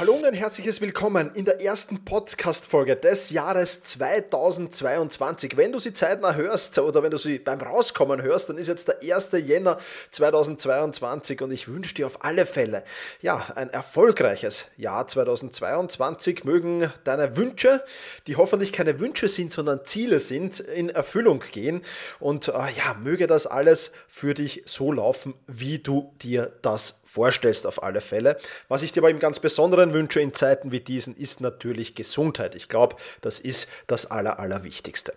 Hallo und ein herzliches Willkommen in der ersten Podcast-Folge des Jahres 2022. Wenn du sie zeitnah hörst oder wenn du sie beim Rauskommen hörst, dann ist jetzt der 1. Jänner 2022 und ich wünsche dir auf alle Fälle ja, ein erfolgreiches Jahr 2022. Mögen deine Wünsche, die hoffentlich keine Wünsche sind, sondern Ziele sind, in Erfüllung gehen und äh, ja, möge das alles für dich so laufen, wie du dir das vorstellst auf alle Fälle. Was ich dir aber im ganz Besonderen Wünsche in Zeiten wie diesen ist natürlich Gesundheit. Ich glaube, das ist das Aller, Allerwichtigste.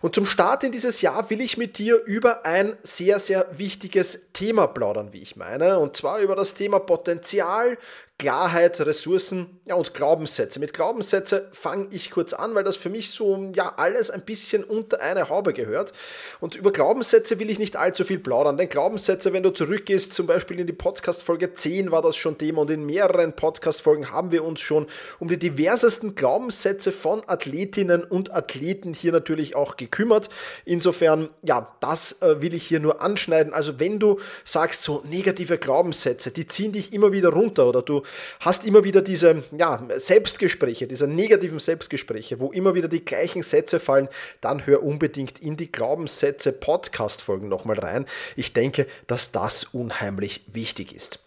Und zum Start in dieses Jahr will ich mit dir über ein sehr, sehr wichtiges Thema plaudern, wie ich meine. Und zwar über das Thema Potenzial, Klarheit, Ressourcen ja, und Glaubenssätze. Mit Glaubenssätze fange ich kurz an, weil das für mich so ja alles ein bisschen unter eine Haube gehört. Und über Glaubenssätze will ich nicht allzu viel plaudern, denn Glaubenssätze, wenn du zurückgehst, zum Beispiel in die Podcast-Folge 10 war das schon Thema und in mehreren Podcast-Folgen haben wir uns schon um die diversesten Glaubenssätze von Athletinnen und Athleten hier natürlich auch gekümmert. Insofern, ja, das äh, will ich hier nur anschneiden. Also wenn du sagst, so negative Glaubenssätze, die ziehen dich immer wieder runter oder du hast immer wieder diese ja, Selbstgespräche, diese negativen Selbstgespräche, wo immer wieder die gleichen Sätze fallen, dann hör unbedingt in die Glaubenssätze Podcast-Folgen nochmal rein. Ich denke, dass das unheimlich wichtig ist.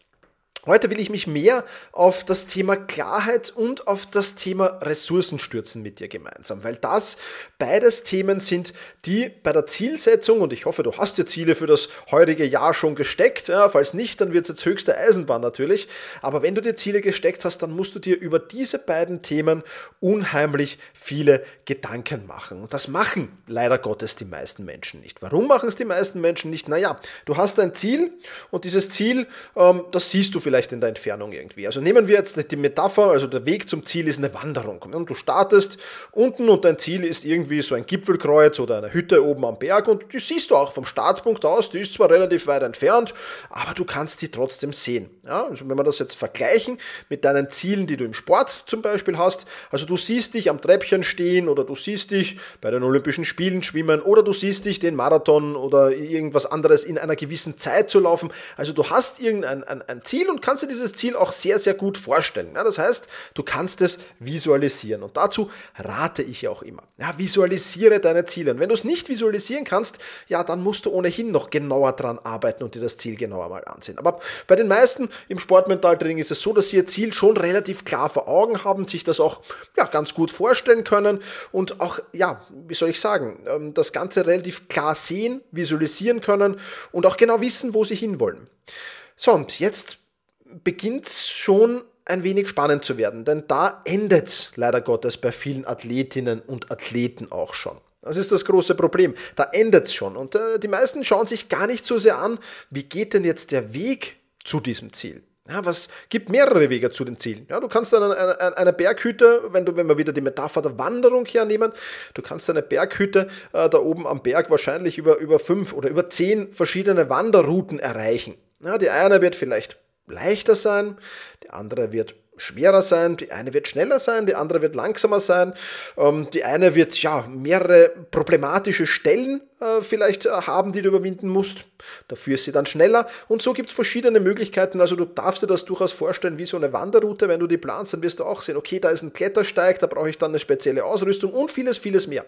Heute will ich mich mehr auf das Thema Klarheit und auf das Thema Ressourcen stürzen mit dir gemeinsam, weil das beides Themen sind, die bei der Zielsetzung, und ich hoffe, du hast dir Ziele für das heurige Jahr schon gesteckt, ja, falls nicht, dann wird es jetzt höchste Eisenbahn natürlich, aber wenn du dir Ziele gesteckt hast, dann musst du dir über diese beiden Themen unheimlich viele Gedanken machen. Und das machen leider Gottes die meisten Menschen nicht. Warum machen es die meisten Menschen nicht? Naja, du hast ein Ziel und dieses Ziel, ähm, das siehst du vielleicht vielleicht in der Entfernung irgendwie. Also nehmen wir jetzt die Metapher, also der Weg zum Ziel ist eine Wanderung. Und du startest unten und dein Ziel ist irgendwie so ein Gipfelkreuz oder eine Hütte oben am Berg und die siehst du auch vom Startpunkt aus, die ist zwar relativ weit entfernt, aber du kannst die trotzdem sehen. Ja, also wenn wir das jetzt vergleichen mit deinen Zielen, die du im Sport zum Beispiel hast, also du siehst dich am Treppchen stehen oder du siehst dich bei den Olympischen Spielen schwimmen oder du siehst dich den Marathon oder irgendwas anderes in einer gewissen Zeit zu laufen. Also du hast irgendein ein, ein Ziel und kannst dir dieses Ziel auch sehr, sehr gut vorstellen. Ja, das heißt, du kannst es visualisieren. Und dazu rate ich ja auch immer. Ja, visualisiere deine Ziele. Und wenn du es nicht visualisieren kannst, ja, dann musst du ohnehin noch genauer dran arbeiten und dir das Ziel genauer mal ansehen. Aber bei den meisten im Sportmentaltraining ist es so, dass sie ihr Ziel schon relativ klar vor Augen haben, sich das auch ja, ganz gut vorstellen können und auch, ja, wie soll ich sagen, ähm, das Ganze relativ klar sehen, visualisieren können und auch genau wissen, wo sie hinwollen. So, und jetzt beginnt es schon ein wenig spannend zu werden, denn da endet es leider Gottes bei vielen Athletinnen und Athleten auch schon. Das ist das große Problem. Da endet es schon. Und äh, die meisten schauen sich gar nicht so sehr an, wie geht denn jetzt der Weg zu diesem Ziel. Ja, was gibt mehrere Wege zu den Zielen? Ja, du kannst eine, eine, eine, Berghütte, wenn du, wenn wir wieder die Metapher der Wanderung hernehmen, du kannst eine Berghütte äh, da oben am Berg wahrscheinlich über, über fünf oder über zehn verschiedene Wanderrouten erreichen. Ja, die eine wird vielleicht leichter sein, die andere wird schwerer sein, die eine wird schneller sein, die andere wird langsamer sein, ähm, die eine wird ja mehrere problematische Stellen äh, vielleicht äh, haben, die du überwinden musst, dafür ist sie dann schneller. Und so gibt es verschiedene Möglichkeiten, also du darfst dir das durchaus vorstellen wie so eine Wanderroute, wenn du die planst, dann wirst du auch sehen, okay, da ist ein Klettersteig, da brauche ich dann eine spezielle Ausrüstung und vieles, vieles mehr.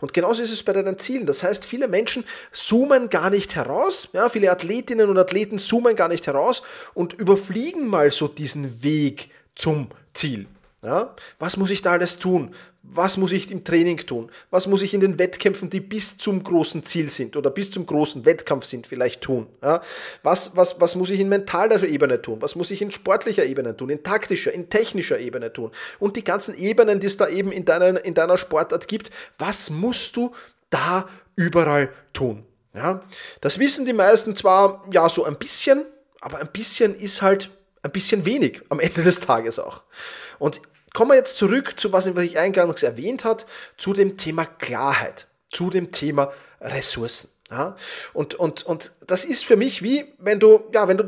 Und genauso ist es bei deinen Zielen, das heißt, viele Menschen zoomen gar nicht heraus, ja, viele Athletinnen und Athleten zoomen gar nicht heraus und überfliegen mal so diesen Weg, zum Ziel. Ja? Was muss ich da alles tun? Was muss ich im Training tun? Was muss ich in den Wettkämpfen, die bis zum großen Ziel sind oder bis zum großen Wettkampf sind, vielleicht tun? Ja? Was, was, was muss ich in mentaler Ebene tun? Was muss ich in sportlicher Ebene tun? In taktischer, in technischer Ebene tun? Und die ganzen Ebenen, die es da eben in deiner, in deiner Sportart gibt, was musst du da überall tun? Ja? Das wissen die meisten zwar ja so ein bisschen, aber ein bisschen ist halt ein bisschen wenig am Ende des Tages auch. Und kommen wir jetzt zurück zu was, ich eingangs erwähnt habe, zu dem Thema Klarheit, zu dem Thema Ressourcen. Ja, und, und, und das ist für mich wie, wenn du, ja, wenn du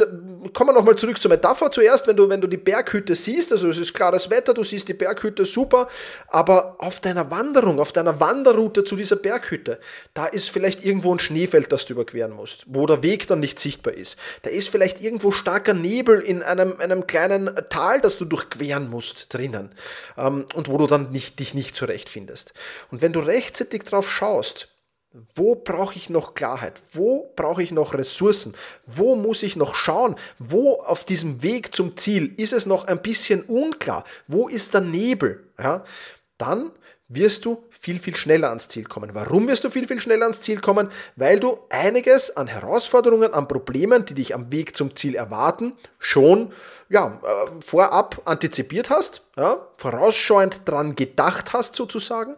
kommen wir nochmal zurück zur Metapher zuerst, wenn du, wenn du die Berghütte siehst, also es ist klares Wetter, du siehst die Berghütte super, aber auf deiner Wanderung, auf deiner Wanderroute zu dieser Berghütte, da ist vielleicht irgendwo ein Schneefeld, das du überqueren musst, wo der Weg dann nicht sichtbar ist. Da ist vielleicht irgendwo starker Nebel in einem, einem kleinen Tal, das du durchqueren musst drinnen ähm, und wo du dann nicht, dich nicht zurechtfindest. Und wenn du rechtzeitig drauf schaust, wo brauche ich noch Klarheit? Wo brauche ich noch Ressourcen? Wo muss ich noch schauen? Wo auf diesem Weg zum Ziel ist es noch ein bisschen unklar? Wo ist der Nebel? Ja, dann wirst du viel, viel schneller ans Ziel kommen. Warum wirst du viel, viel schneller ans Ziel kommen? Weil du einiges an Herausforderungen, an Problemen, die dich am Weg zum Ziel erwarten, schon ja, äh, vorab antizipiert hast, ja, vorausschauend dran gedacht hast sozusagen.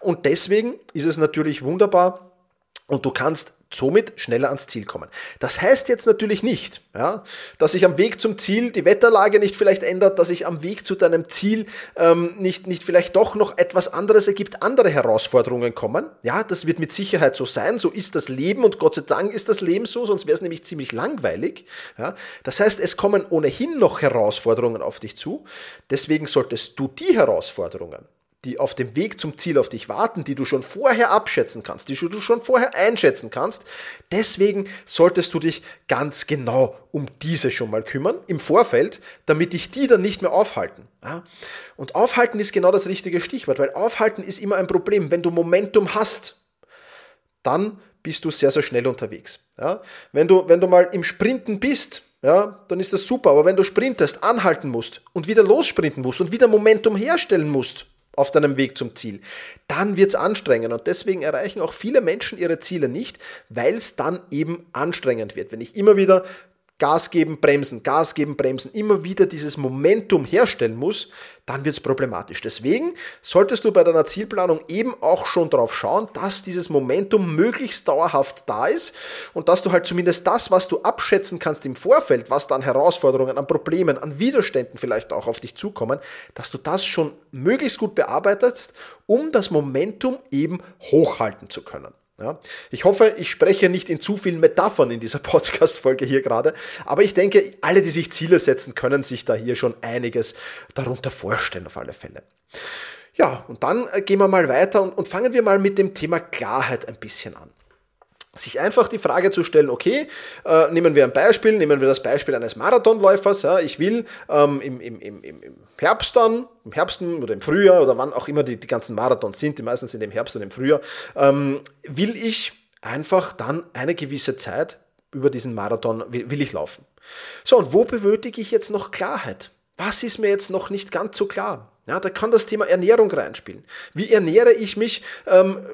Und deswegen ist es natürlich wunderbar und du kannst somit schneller ans Ziel kommen. Das heißt jetzt natürlich nicht, ja, dass sich am Weg zum Ziel die Wetterlage nicht vielleicht ändert, dass sich am Weg zu deinem Ziel ähm, nicht, nicht vielleicht doch noch etwas anderes ergibt, andere Herausforderungen kommen. Ja, das wird mit Sicherheit so sein, so ist das Leben und Gott sei Dank ist das Leben so, sonst wäre es nämlich ziemlich langweilig. Ja, das heißt, es kommen ohnehin noch Herausforderungen auf dich zu, deswegen solltest du die Herausforderungen die auf dem Weg zum Ziel auf dich warten, die du schon vorher abschätzen kannst, die du schon vorher einschätzen kannst. Deswegen solltest du dich ganz genau um diese schon mal kümmern im Vorfeld, damit dich die dann nicht mehr aufhalten. Und aufhalten ist genau das richtige Stichwort, weil aufhalten ist immer ein Problem. Wenn du Momentum hast, dann bist du sehr, sehr schnell unterwegs. Wenn, du, wenn du mal im Sprinten bist, ja, dann ist das super. Aber wenn du sprintest, anhalten musst und wieder lossprinten musst und wieder Momentum herstellen musst, auf deinem Weg zum Ziel, dann wird es anstrengend. Und deswegen erreichen auch viele Menschen ihre Ziele nicht, weil es dann eben anstrengend wird. Wenn ich immer wieder Gas geben, bremsen, Gas geben, bremsen, immer wieder dieses Momentum herstellen muss, dann wird es problematisch. Deswegen solltest du bei deiner Zielplanung eben auch schon darauf schauen, dass dieses Momentum möglichst dauerhaft da ist und dass du halt zumindest das, was du abschätzen kannst im Vorfeld, was dann Herausforderungen, an Problemen, an Widerständen vielleicht auch auf dich zukommen, dass du das schon möglichst gut bearbeitest, um das Momentum eben hochhalten zu können. Ja, ich hoffe, ich spreche nicht in zu vielen Metaphern in dieser Podcast-Folge hier gerade, aber ich denke, alle, die sich Ziele setzen, können sich da hier schon einiges darunter vorstellen, auf alle Fälle. Ja, und dann äh, gehen wir mal weiter und, und fangen wir mal mit dem Thema Klarheit ein bisschen an sich einfach die Frage zu stellen, okay, äh, nehmen wir ein Beispiel, nehmen wir das Beispiel eines Marathonläufers, ja, ich will ähm, im, im, im, im Herbst dann, im Herbst oder im Frühjahr oder wann auch immer die, die ganzen Marathons sind, die meistens sind im Herbst und im Frühjahr, ähm, will ich einfach dann eine gewisse Zeit über diesen Marathon, will, will ich laufen. So, und wo benötige ich jetzt noch Klarheit? Was ist mir jetzt noch nicht ganz so klar? Ja, da kann das Thema Ernährung reinspielen. Wie ernähre ich mich ähm,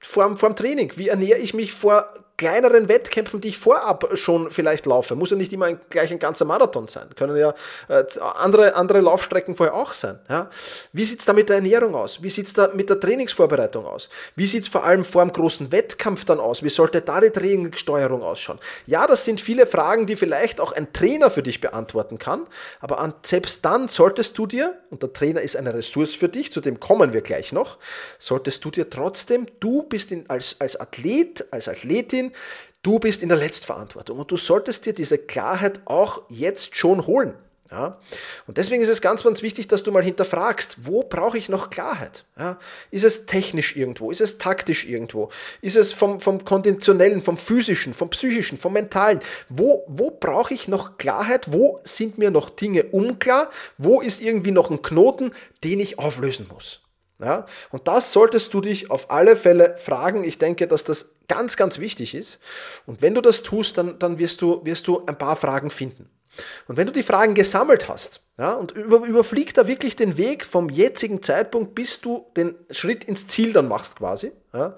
vor, vor dem Training? Wie ernähre ich mich vor kleineren Wettkämpfen, die ich vorab schon vielleicht laufe. Muss ja nicht immer ein, gleich ein ganzer Marathon sein. Können ja äh, andere, andere Laufstrecken vorher auch sein. Ja? Wie sieht es da mit der Ernährung aus? Wie sieht es da mit der Trainingsvorbereitung aus? Wie sieht es vor allem vor einem großen Wettkampf dann aus? Wie sollte da die Trainingssteuerung ausschauen? Ja, das sind viele Fragen, die vielleicht auch ein Trainer für dich beantworten kann. Aber an, selbst dann solltest du dir, und der Trainer ist eine Ressource für dich, zu dem kommen wir gleich noch, solltest du dir trotzdem, du bist in, als, als Athlet, als Athletin, Martin, du bist in der Letztverantwortung und du solltest dir diese Klarheit auch jetzt schon holen. Ja? Und deswegen ist es ganz, ganz wichtig, dass du mal hinterfragst, wo brauche ich noch Klarheit? Ja? Ist es technisch irgendwo? Ist es taktisch irgendwo? Ist es vom, vom konditionellen, vom physischen, vom psychischen, vom mentalen? Wo, wo brauche ich noch Klarheit? Wo sind mir noch Dinge unklar? Wo ist irgendwie noch ein Knoten, den ich auflösen muss? Ja? Und das solltest du dich auf alle Fälle fragen. Ich denke, dass das ganz, ganz wichtig ist. Und wenn du das tust, dann, dann wirst, du, wirst du ein paar Fragen finden. Und wenn du die Fragen gesammelt hast, ja, und über, überflieg da wirklich den Weg vom jetzigen Zeitpunkt, bis du den Schritt ins Ziel dann machst quasi, ja,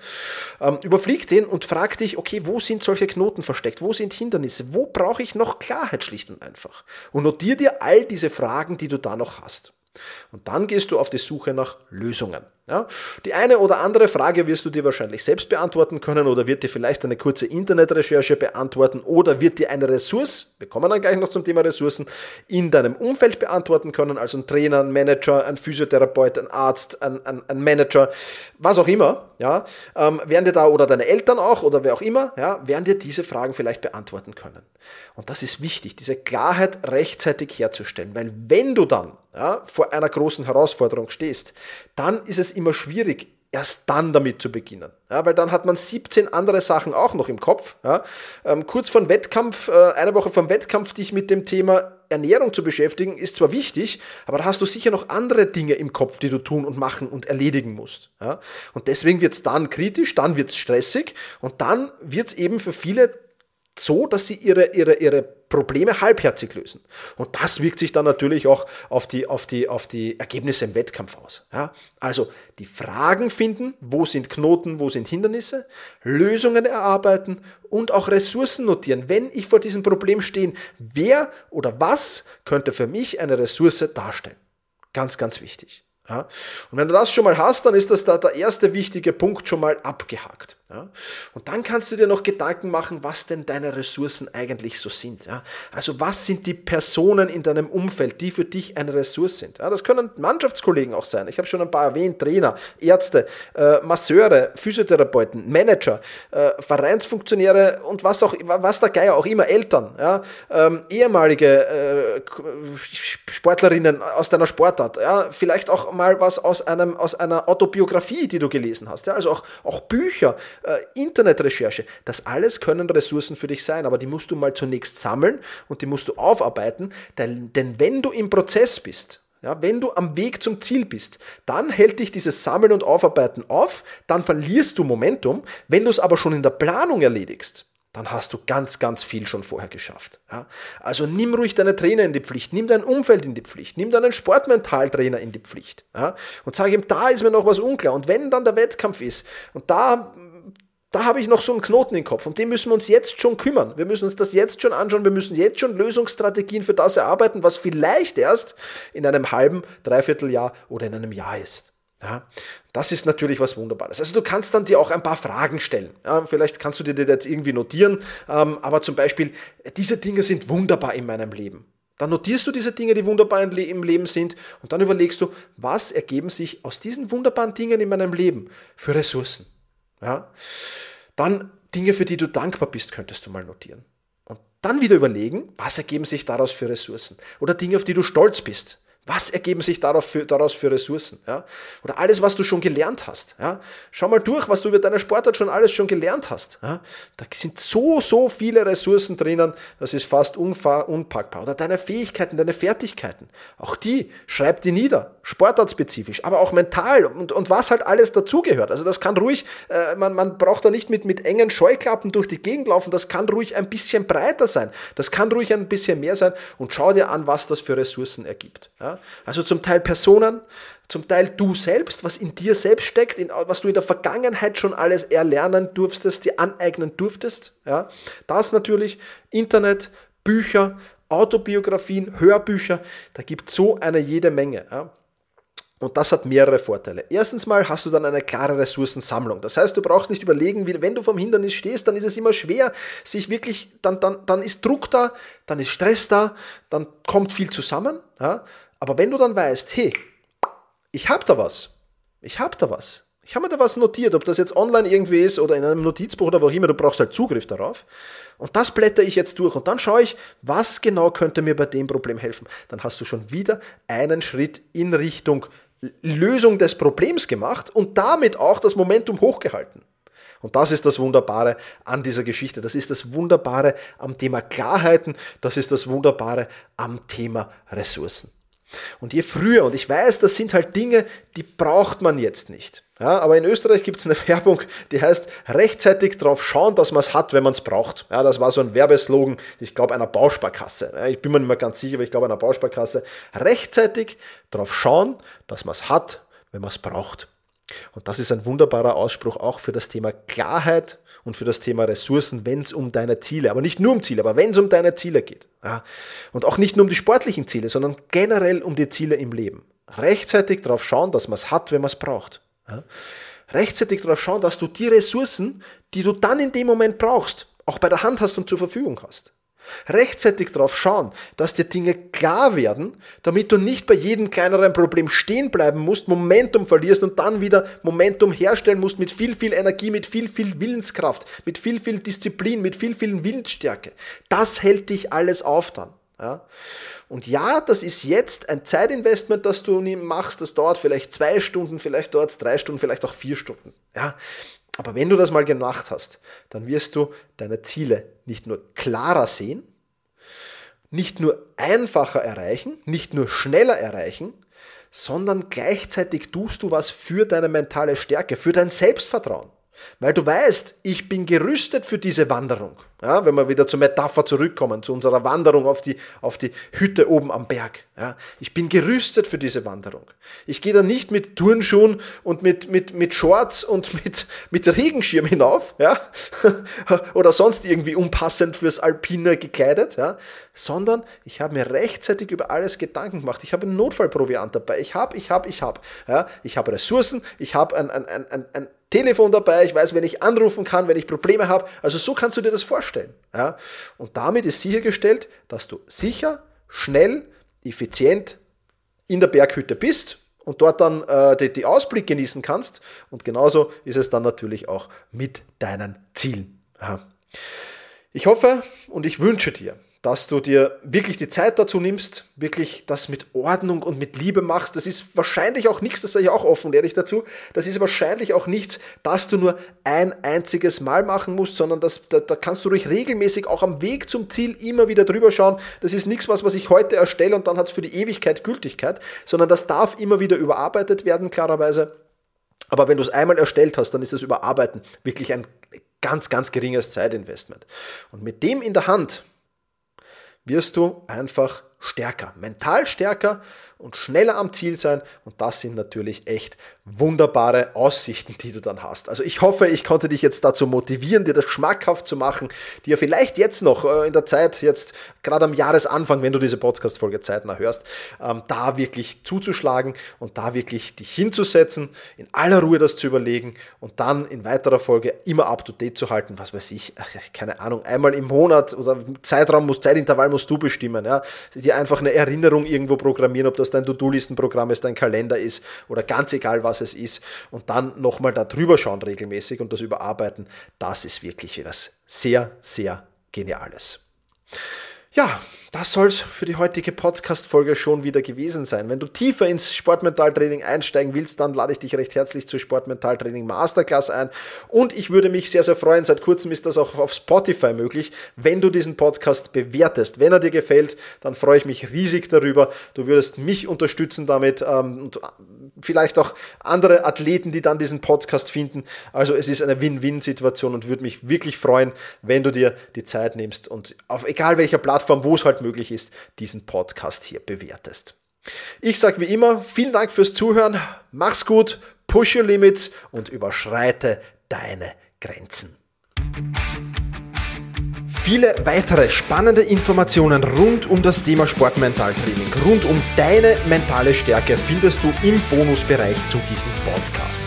ähm, überflieg den und frag dich, okay, wo sind solche Knoten versteckt, wo sind Hindernisse, wo brauche ich noch Klarheit schlicht und einfach. Und notier dir all diese Fragen, die du da noch hast. Und dann gehst du auf die Suche nach Lösungen. Ja, die eine oder andere Frage wirst du dir wahrscheinlich selbst beantworten können oder wird dir vielleicht eine kurze Internetrecherche beantworten oder wird dir eine Ressource, wir kommen dann gleich noch zum Thema Ressourcen, in deinem Umfeld beantworten können, also ein Trainer, ein Manager, ein Physiotherapeut, ein Arzt, ein, ein, ein Manager, was auch immer, ja, ähm, werden dir da oder deine Eltern auch oder wer auch immer, ja, werden dir diese Fragen vielleicht beantworten können. Und das ist wichtig, diese Klarheit rechtzeitig herzustellen, weil wenn du dann ja, vor einer großen Herausforderung stehst, dann ist es immer schwierig, erst dann damit zu beginnen. Ja, weil dann hat man 17 andere Sachen auch noch im Kopf. Ja. Ähm, kurz vor Wettkampf, äh, eine Woche vor dem Wettkampf, dich mit dem Thema Ernährung zu beschäftigen, ist zwar wichtig, aber da hast du sicher noch andere Dinge im Kopf, die du tun und machen und erledigen musst. Ja. Und deswegen wird es dann kritisch, dann wird es stressig und dann wird es eben für viele so, dass sie ihre, ihre, ihre Probleme halbherzig lösen. Und das wirkt sich dann natürlich auch auf die, auf die, auf die Ergebnisse im Wettkampf aus. Ja? Also die Fragen finden, wo sind Knoten, wo sind Hindernisse, Lösungen erarbeiten und auch Ressourcen notieren. Wenn ich vor diesem Problem stehe, wer oder was könnte für mich eine Ressource darstellen? Ganz, ganz wichtig. Ja? Und wenn du das schon mal hast, dann ist das da der erste wichtige Punkt schon mal abgehakt. Ja? Und dann kannst du dir noch Gedanken machen, was denn deine Ressourcen eigentlich so sind. Ja? Also was sind die Personen in deinem Umfeld, die für dich eine Ressource sind? Das können Mannschaftskollegen auch sein. Ich habe schon ein paar erwähnt, Trainer, Ärzte, äh, Masseure, Physiotherapeuten, Manager, äh, Vereinsfunktionäre und was auch, was der Geier auch immer, Eltern, ähm, ehemalige äh, Sportlerinnen aus deiner Sportart, vielleicht auch mal was aus, einem, aus einer Autobiografie, die du gelesen hast, ja? also auch, auch Bücher, äh, Internetrecherche. Das alles können Ressourcen für dich sein, aber die musst du mal zunächst sammeln und die musst du aufarbeiten, denn, denn wenn du im Prozess bist, ja, wenn du am Weg zum Ziel bist, dann hält dich dieses Sammeln und Aufarbeiten auf, dann verlierst du Momentum. Wenn du es aber schon in der Planung erledigst, dann hast du ganz, ganz viel schon vorher geschafft. Ja? Also nimm ruhig deine Trainer in die Pflicht, nimm dein Umfeld in die Pflicht, nimm deinen Sportmentaltrainer in die Pflicht ja? und sag ihm, da ist mir noch was unklar. Und wenn dann der Wettkampf ist und da, da habe ich noch so einen Knoten im Kopf, um den müssen wir uns jetzt schon kümmern. Wir müssen uns das jetzt schon anschauen, wir müssen jetzt schon Lösungsstrategien für das erarbeiten, was vielleicht erst in einem halben, dreiviertel Jahr oder in einem Jahr ist. Ja, das ist natürlich was Wunderbares. Also du kannst dann dir auch ein paar Fragen stellen. Ja, vielleicht kannst du dir das jetzt irgendwie notieren, ähm, aber zum Beispiel, diese Dinge sind wunderbar in meinem Leben. Dann notierst du diese Dinge, die wunderbar im Leben sind, und dann überlegst du, was ergeben sich aus diesen wunderbaren Dingen in meinem Leben für Ressourcen. Ja? Dann Dinge, für die du dankbar bist, könntest du mal notieren. Und dann wieder überlegen, was ergeben sich daraus für Ressourcen. Oder Dinge, auf die du stolz bist. Was ergeben sich daraus für, daraus für Ressourcen? Ja? Oder alles, was du schon gelernt hast. Ja? Schau mal durch, was du über deine Sportart schon alles schon gelernt hast. Ja? Da sind so, so viele Ressourcen drinnen, das ist fast unpackbar. Oder deine Fähigkeiten, deine Fertigkeiten. Auch die, schreib die nieder. Sportartspezifisch, aber auch mental und, und was halt alles dazugehört. Also das kann ruhig, äh, man, man braucht da nicht mit, mit engen Scheuklappen durch die Gegend laufen, das kann ruhig ein bisschen breiter sein. Das kann ruhig ein bisschen mehr sein und schau dir an, was das für Ressourcen ergibt. Ja? Also zum Teil Personen, zum Teil du selbst, was in dir selbst steckt, in, was du in der Vergangenheit schon alles erlernen durftest, dir aneignen durftest. Ja? Das natürlich, Internet, Bücher, Autobiografien, Hörbücher, da gibt so eine jede Menge. Ja? Und das hat mehrere Vorteile. Erstens mal hast du dann eine klare Ressourcensammlung. Das heißt, du brauchst nicht überlegen, wenn du vom Hindernis stehst, dann ist es immer schwer, sich wirklich, dann, dann, dann ist Druck da, dann ist Stress da, dann kommt viel zusammen. Ja? Aber wenn du dann weißt, hey, ich habe da was, ich habe da was, ich habe mir da was notiert, ob das jetzt online irgendwie ist oder in einem Notizbuch oder wo auch immer, du brauchst halt Zugriff darauf. Und das blätter ich jetzt durch und dann schaue ich, was genau könnte mir bei dem Problem helfen. Dann hast du schon wieder einen Schritt in Richtung Lösung des Problems gemacht und damit auch das Momentum hochgehalten. Und das ist das Wunderbare an dieser Geschichte. Das ist das Wunderbare am Thema Klarheiten. Das ist das Wunderbare am Thema Ressourcen. Und je früher, und ich weiß, das sind halt Dinge, die braucht man jetzt nicht. Ja, aber in Österreich gibt es eine Werbung, die heißt rechtzeitig darauf schauen, dass man es hat, wenn man es braucht. Ja, das war so ein Werbeslogan, ich glaube, einer Bausparkasse. Ja, ich bin mir nicht mehr ganz sicher, aber ich glaube, einer Bausparkasse. Rechtzeitig darauf schauen, dass man es hat, wenn man es braucht. Und das ist ein wunderbarer Ausspruch auch für das Thema Klarheit und für das Thema Ressourcen, wenn es um deine Ziele, aber nicht nur um Ziele, aber wenn es um deine Ziele geht. Ja. Und auch nicht nur um die sportlichen Ziele, sondern generell um die Ziele im Leben. Rechtzeitig darauf schauen, dass man es hat, wenn man es braucht. Ja? Rechtzeitig darauf schauen, dass du die Ressourcen, die du dann in dem Moment brauchst, auch bei der Hand hast und zur Verfügung hast. Rechtzeitig darauf schauen, dass dir Dinge klar werden, damit du nicht bei jedem kleineren Problem stehen bleiben musst, Momentum verlierst und dann wieder Momentum herstellen musst mit viel, viel Energie, mit viel, viel Willenskraft, mit viel, viel Disziplin, mit viel, viel Willensstärke. Das hält dich alles auf dann. Ja? Und ja, das ist jetzt ein Zeitinvestment, das du machst. Das dauert vielleicht zwei Stunden, vielleicht dauert es drei Stunden, vielleicht auch vier Stunden. Ja? Aber wenn du das mal gemacht hast, dann wirst du deine Ziele nicht nur klarer sehen, nicht nur einfacher erreichen, nicht nur schneller erreichen, sondern gleichzeitig tust du was für deine mentale Stärke, für dein Selbstvertrauen. Weil du weißt, ich bin gerüstet für diese Wanderung. Ja, wenn wir wieder zur Metapher zurückkommen, zu unserer Wanderung auf die, auf die Hütte oben am Berg. Ja, ich bin gerüstet für diese Wanderung. Ich gehe da nicht mit Turnschuhen und mit, mit, mit Shorts und mit, mit Regenschirm hinauf, ja, oder sonst irgendwie unpassend fürs Alpine gekleidet, ja, sondern ich habe mir rechtzeitig über alles Gedanken gemacht. Ich habe einen Notfallproviant dabei. Ich habe, ich habe, ich habe. Ja, ich habe Ressourcen, ich habe ein, ein, ein, ein Telefon dabei, ich weiß, wenn ich anrufen kann, wenn ich Probleme habe. Also so kannst du dir das vorstellen. Ja? Und damit ist sichergestellt, dass du sicher, schnell, effizient in der Berghütte bist und dort dann äh, die, die Ausblick genießen kannst. Und genauso ist es dann natürlich auch mit deinen Zielen. Ja. Ich hoffe und ich wünsche dir, dass du dir wirklich die Zeit dazu nimmst, wirklich das mit Ordnung und mit Liebe machst. Das ist wahrscheinlich auch nichts, das sage ich auch offen und ehrlich dazu, das ist wahrscheinlich auch nichts, das du nur ein einziges Mal machen musst, sondern das, da, da kannst du ruhig regelmäßig auch am Weg zum Ziel immer wieder drüber schauen. Das ist nichts, was, was ich heute erstelle und dann hat es für die Ewigkeit Gültigkeit, sondern das darf immer wieder überarbeitet werden, klarerweise. Aber wenn du es einmal erstellt hast, dann ist das Überarbeiten wirklich ein ganz, ganz geringes Zeitinvestment. Und mit dem in der Hand, wirst du einfach stärker, mental stärker und schneller am Ziel sein. Und das sind natürlich echt wunderbare Aussichten, die du dann hast. Also ich hoffe, ich konnte dich jetzt dazu motivieren, dir das schmackhaft zu machen, dir vielleicht jetzt noch äh, in der Zeit, jetzt gerade am Jahresanfang, wenn du diese Podcast-Folge zeitnah hörst, ähm, da wirklich zuzuschlagen und da wirklich dich hinzusetzen, in aller Ruhe das zu überlegen und dann in weiterer Folge immer up to date zu halten, was weiß ich, keine Ahnung, einmal im Monat oder Zeitraum Zeitintervall musst du bestimmen, ja, dir einfach eine Erinnerung irgendwo programmieren, ob das dein To-Do-Listenprogramm ist, dein Kalender ist oder ganz egal was es ist und dann nochmal da drüber schauen regelmäßig und das überarbeiten, das ist wirklich etwas sehr, sehr Geniales. Ja, das soll es für die heutige Podcast-Folge schon wieder gewesen sein. Wenn du tiefer ins Sportmentaltraining einsteigen willst, dann lade ich dich recht herzlich zur Sportmentaltraining Masterclass ein. Und ich würde mich sehr, sehr freuen, seit kurzem ist das auch auf Spotify möglich, wenn du diesen Podcast bewertest. Wenn er dir gefällt, dann freue ich mich riesig darüber. Du würdest mich unterstützen damit ähm, und vielleicht auch andere Athleten, die dann diesen Podcast finden. Also es ist eine Win-Win-Situation und würde mich wirklich freuen, wenn du dir die Zeit nimmst und auf egal welcher Plattform, wo es halt möglich ist, diesen Podcast hier bewertest. Ich sage wie immer, vielen Dank fürs Zuhören, mach's gut, push your limits und überschreite deine Grenzen. Viele weitere spannende Informationen rund um das Thema Sportmentaltraining, rund um deine mentale Stärke findest du im Bonusbereich zu diesem Podcast.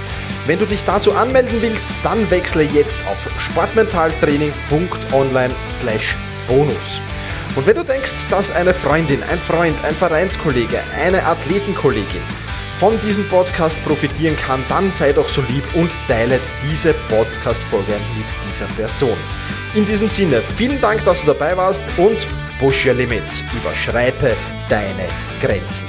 Wenn du dich dazu anmelden willst, dann wechsle jetzt auf sportmentaltraining.online/bonus. Und wenn du denkst, dass eine Freundin, ein Freund, ein Vereinskollege, eine Athletenkollegin von diesem Podcast profitieren kann, dann sei doch so lieb und teile diese Podcast-Folge mit dieser Person. In diesem Sinne, vielen Dank, dass du dabei warst und push your limits, überschreite deine Grenzen.